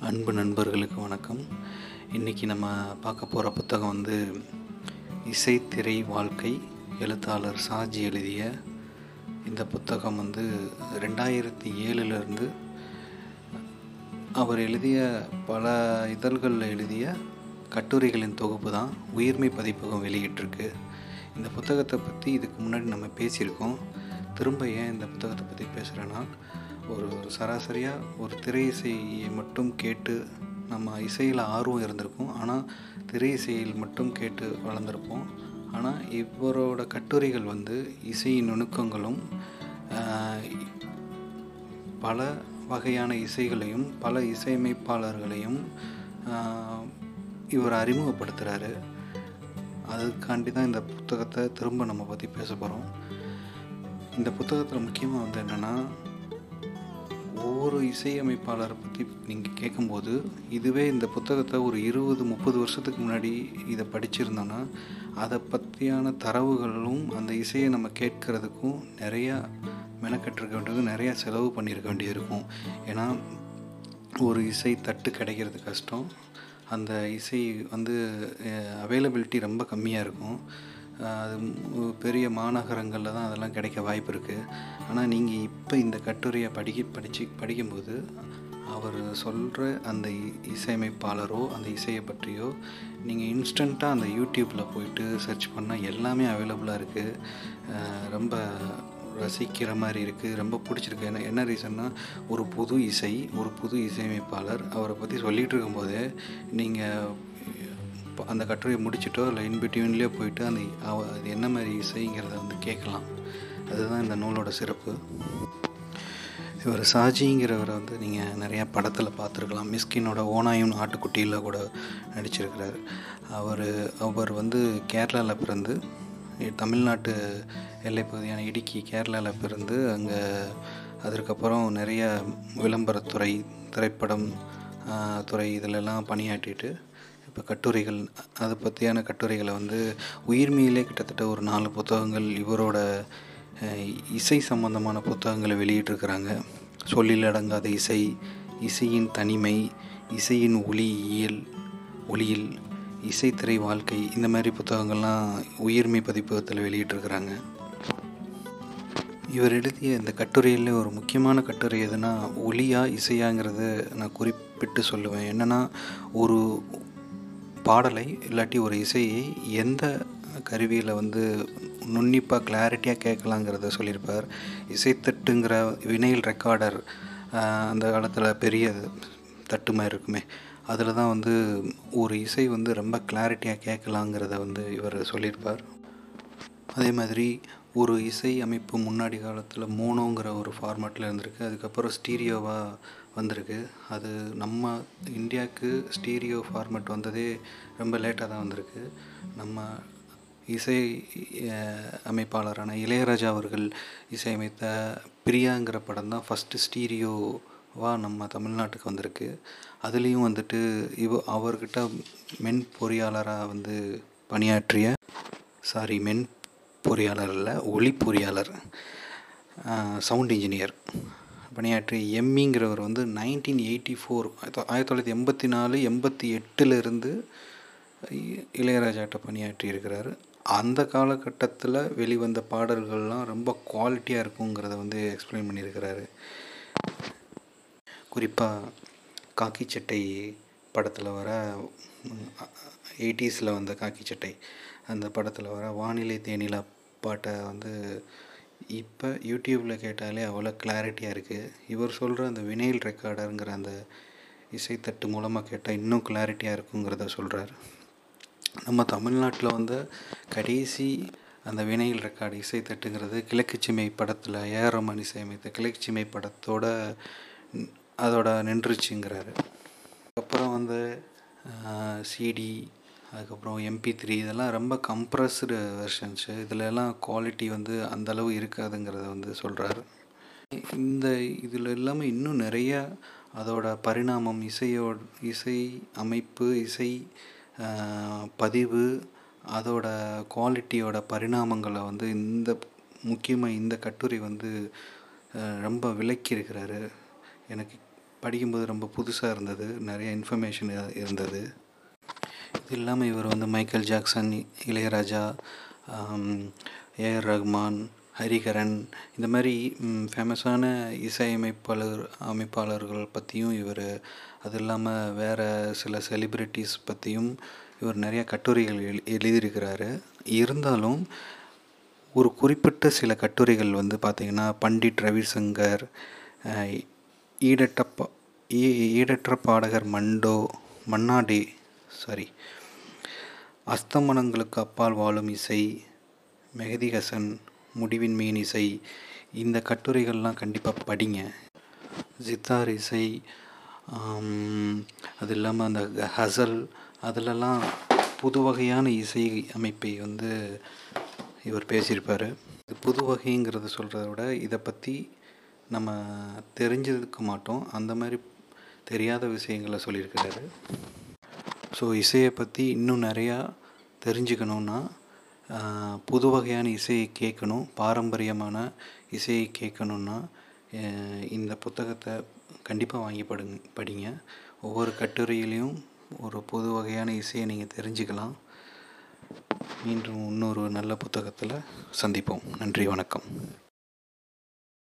அன்பு நண்பர்களுக்கு வணக்கம். இன்றைக்கி நம்ம பார்க்க போகிற புத்தகம் வந்து இசைத்திரை வாழ்க்கை எழுத்தாளர் சாஜி எழுதிய இந்த புத்தகம் வந்து ரெண்டாயிரத்தி ஏழுலேருந்து அவர் எழுதிய பல இதழ்களில் எழுதிய கட்டுரைகளின் தொகுப்பு தான் உயிர்மை பதிப்பகம் வெளியிட்டிருக்கு. இந்த புத்தகத்தை பற்றி இதுக்கு முன்னாடி நம்ம பேசியிருக்கோம். திரும்ப ஏன் இந்த புத்தகத்தை பற்றி பேசுகிறேன்னா ஒரு சராசரியாக ஒரு திரை இசையை மட்டும் கேட்டு நம்ம இசையில் ஆர்வம் இருந்திருக்கும். ஆனால் திரை இசையில் மட்டும் கேட்டு வளர்ந்துருப்போம். ஆனால் இவரோட கட்டுரைகள் வந்து இசையின் நுணுக்கங்களும் பல வகையான இசைகளையும் பல இசையமைப்பாளர்களையும் இவர் அறிமுகப்படுத்துகிறாரு அதுக்காண்டி தான் இந்த புத்தகத்தை திரும்ப நம்ம பற்றி பேச போகிறோம் இந்த புத்தகத்தில் முக்கியமாக வந்து என்னென்னா ஒவ்வொரு இசையமைப்பாளரை பற்றி நீங்கள் கேட்கும்போது இதுவே இந்த புத்தகத்தை ஒரு இருபது முப்பது வருஷத்துக்கு முன்னாடி இதை படிச்சிருந்தோன்னா அதை பற்றியான தரவுகளும் அந்த இசையை நம்ம கேட்கறதுக்கும் நிறையா மெனக்கட்டிருக்க வேண்டியது நிறையா செலவு பண்ணியிருக்க வேண்டியிருக்கும். ஏன்னா ஒரு இசை தட்டு கிடைக்கிறது கஷ்டம். அந்த இசை வந்து அவைலபிலிட்டி ரொம்ப கம்மியாக இருக்கும். அது பெரிய மாநகரங்களில் தான் அதெல்லாம் கிடைக்க வாய்ப்பு இருக்குது ஆனால் நீங்கள் இப்போ இந்த கட்டுரையை படிக்க படித்து படிக்கும்போது அவர் சொல்கிற அந்த இ- இசையமைப்பாளரோ அந்த இசையை பற்றியோ நீங்கள் இன்ஸ்டண்ட்டாக அந்த யூடியூப்பில் போயிட்டு சர்ச் பண்ணால் எல்லாமே அவைலபிளாக இருக்குது ரொம்ப ரசிக்கிற மாதிரி இருக்குது ரொம்ப பிடிச்சிருக்கு. என்ன என்ன ரீசன்னா ஒரு புது இசை ஒரு புது இசையமைப்பாளர் அவரை பற்றி சொல்லிகிட்டு இருக்கும்போது நீங்கள் அந்த கட்டுரையை முடிச்சிட்டோ இல்லை இன்பிட்வீன்லேயோ போயிட்டு அந்த அது என்ன மாதிரி இசைங்கிறத வந்து கேட்கலாம். அதுதான் இந்த நூலோட சிறப்பு. இவர் சாஜிங்கிறவரை வந்து நீங்கள் நிறையா படத்தில் பார்த்துருக்கலாம். மிஸ்கினோட ஓனாயும் ஆட்டுக்குட்டியில் கூட நடிச்சிருக்கிறார். அவர் அவர் வந்து கேரளாவில் பிறந்து தமிழ்நாட்டு தமிழ்நாட்டு எல்லைப்பகுதியான இடுக்கி கேரளாவில் பிறந்து அங்கே அதற்கப்புறம் நிறைய விளம்பரத்துறை திரைப்படம் துறை இதிலெல்லாம் பணியாற்றிட்டு இப்போ கட்டுரைகள் அதை பற்றியான கட்டுரைகளை வந்து உயிர்மையிலே கிட்டத்தட்ட ஒரு நாலு புத்தகங்கள் இவரோட இசை சம்பந்தமான புத்தகங்களை வெளியிட்டிருக்கிறாங்க. சொல்லில் அடங்காத இசை இசையின் தனிமை இசையின் ஒளியியல் ஒளியில் இசைத்திரை வாழ்க்கை இந்த மாதிரி புத்தகங்கள்லாம் உயிர்மை பதிப்பகத்தில் வெளியிட்டிருக்கிறாங்க. இவர் எழுதிய இந்த கட்டுரையில் ஒரு முக்கியமான கட்டுரை எதுனா ஒளியா இசையாங்கிறத நான் குறிப்பிட்டு சொல்லுவேன். என்னென்னா ஒரு பாடலை இல்லாட்டி ஒரு இசையை எந்த கருவியில் வந்து நுண்ணிப்பாக கிளாரிட்டியாக கேட்கலாங்கிறத சொல்லியிருப்பார். இசைத்தட்டுங்கிற வினைல் ரெக்கார்டர் அந்த காலத்தில் பெரிய தட்டு மாதிரி இருக்குமே. அதில் தான் வந்து ஒரு இசை வந்து ரொம்ப கிளாரிட்டியாக கேட்கலாங்கிறத வந்து இவர் சொல்லியிருப்பார். அதே மாதிரி ஒரு இசை அமைப்பு முன்னாடி காலத்தில் மோனோங்கிற ஒரு ஃபார்மேட்டில் இருந்திருக்கு. அதுக்கப்புறம் ஸ்டீரியோவாக வந்திருக்கு. அது நம்ம இந்தியாவுக்கு ஸ்டீரியோ ஃபார்மேட் வந்ததே ரொம்ப லேட்டாக தான் வந்திருக்கு. நம்ம இசை அமைப்பாளரான இளையராஜா அவர்கள் இசையமைத்த பிரியாங்கிற படம் தான் ஃபஸ்ட்டு ஸ்டீரியோவாக நம்ம தமிழ்நாட்டுக்கு வந்திருக்கு. அதுலேயும் வந்துட்டு இவ அவர்கிட்ட மென் பொறியாளராக வந்து பணியாற்றிய சாரி மென் பொறியாளர் இல்லை ஒளி பொறியாளர் சவுண்ட் இன்ஜினியர் பணியாற்றிய எம்மிங்கிறவர் வந்து நைன்டீன் எயிட்டி ஃபோர் ஆயிரத்தி தொள்ளாயிரத்தி எண்பத்தி நாலு எண்பத்தி எட்டுலேருந்து இளையராஜாட்ட பணியாற்றி இருக்கிறாரு. அந்த காலகட்டத்தில் வெளிவந்த பாடல்கள்லாம் ரொம்ப குவாலிட்டியாக இருக்குங்கிறத வந்து எக்ஸ்பிளைன் பண்ணியிருக்கிறாரு. குறிப்பாக காக்கி சட்டை படத்தில் வர எயிட்டிஸில் வந்த காக்கி சட்டை அந்த படத்தில் வர வானிலை தேனிலா பாட்டை வந்து இப்போ யூடியூப்பில் கேட்டாலே அவ்வளோ கிளாரிட்டியாக இருக்குது இவர் சொல்கிற அந்த வினைல் ரெக்கார்டருங்கிற அந்த இசைத்தட்டு மூலமாக கேட்டால் இன்னும் கிளாரிட்டியாக இருக்குங்கிறத சொல்கிறார் நம்ம தமிழ்நாட்டில் வந்து கடைசி அந்த வினைல் ரெக்கார்டு இசைத்தட்டுங்கிறது கிழக்குச்சிமை படத்தில் ஏஆர் ரமன் இசையமைத்த கிழக்குச்சிமை படத்தோட அதோட நின்றுச்சுங்கிறாரு. அப்புறம் வந்து சிடி அதுக்கப்புறம் எம்பி த்ரீ இதெல்லாம் ரொம்ப கம்ப்ரஸ்டு வெர்ஷன்ஸு இதிலெல்லாம் குவாலிட்டி வந்து அந்த அளவு இருக்காதுங்கிறத வந்து சொல்கிறாரு இந்த இதில் இல்லாமல் இன்னும் நிறைய அதோட பரிணாமம் இசையோட இசை அமைப்பு இசை பதிவு அதோட குவாலிட்டியோட பரிணாமங்களை வந்து இந்த முக்கியமாக இந்த கட்டுரை வந்து ரொம்ப விளக்கியிருக்கிறாரு. எனக்கு படிக்கும்போது ரொம்ப புதுசாக இருந்தது. நிறைய இன்ஃபர்மேஷன் இருந்தது. இது இல்லாமல் இவர் வந்து Michael Jackson Ilaiyaraaja A R Rahman இந்த மாதிரி ஃபேமஸான இசையமைப்பாளர் அமைப்பாளர்கள் பற்றியும் இவர் அது இல்லாமல் வேறு சில செலிப்ரிட்டிஸ் பற்றியும் இவர் நிறைய கட்டுரைகள் எழு எழுதியிருக்கிறாரு. இருந்தாலும் ஒரு குறிப்பிட்ட சில கட்டுரைகள் வந்து பார்த்திங்கன்னா பண்டிட் ரவிசங்கர் ஈடற்ற பா ஈடற்ற பாடகர் மண்டோ மன்னாடி சாரி. அஸ்தமனங்களுக்கு அப்பால் வாழும் இசை மெஹதி ஹசன் முடிவின் மீன் இசை இந்த கட்டுரைகள்லாம் கண்டிப்பாக படிங்க. சித்தார் இசை அது இல்லாமல் அந்த ஹசல் அதிலெல்லாம் புது வகையான இசை அமைப்பை வந்து இவர் பேசியிருப்பார். புது வகைங்கிறத சொல்கிறத விட இதை பற்றி நம்ம தெரிஞ்சிருக்க மாட்டோம். அந்த மாதிரி தெரியாத விஷயங்களை சொல்லியிருக்கிறாரு. ஸோ இசையை பற்றி இன்னும் நிறையா தெரிஞ்சுக்கணுன்னா புது வகையான இசையை கேட்கணும் பாரம்பரியமான இசையை கேட்கணுன்னா இந்த புத்தகத்தை கண்டிப்பாக வாங்கி படுங்க படிங்க. ஒவ்வொரு கட்டுரையிலையும் ஒரு புது வகையான இசையை நீங்கள் தெரிஞ்சுக்கலாம். மீண்டும் இன்னொரு நல்ல புத்தகத்தில் சந்திப்போம். நன்றி வணக்கம்.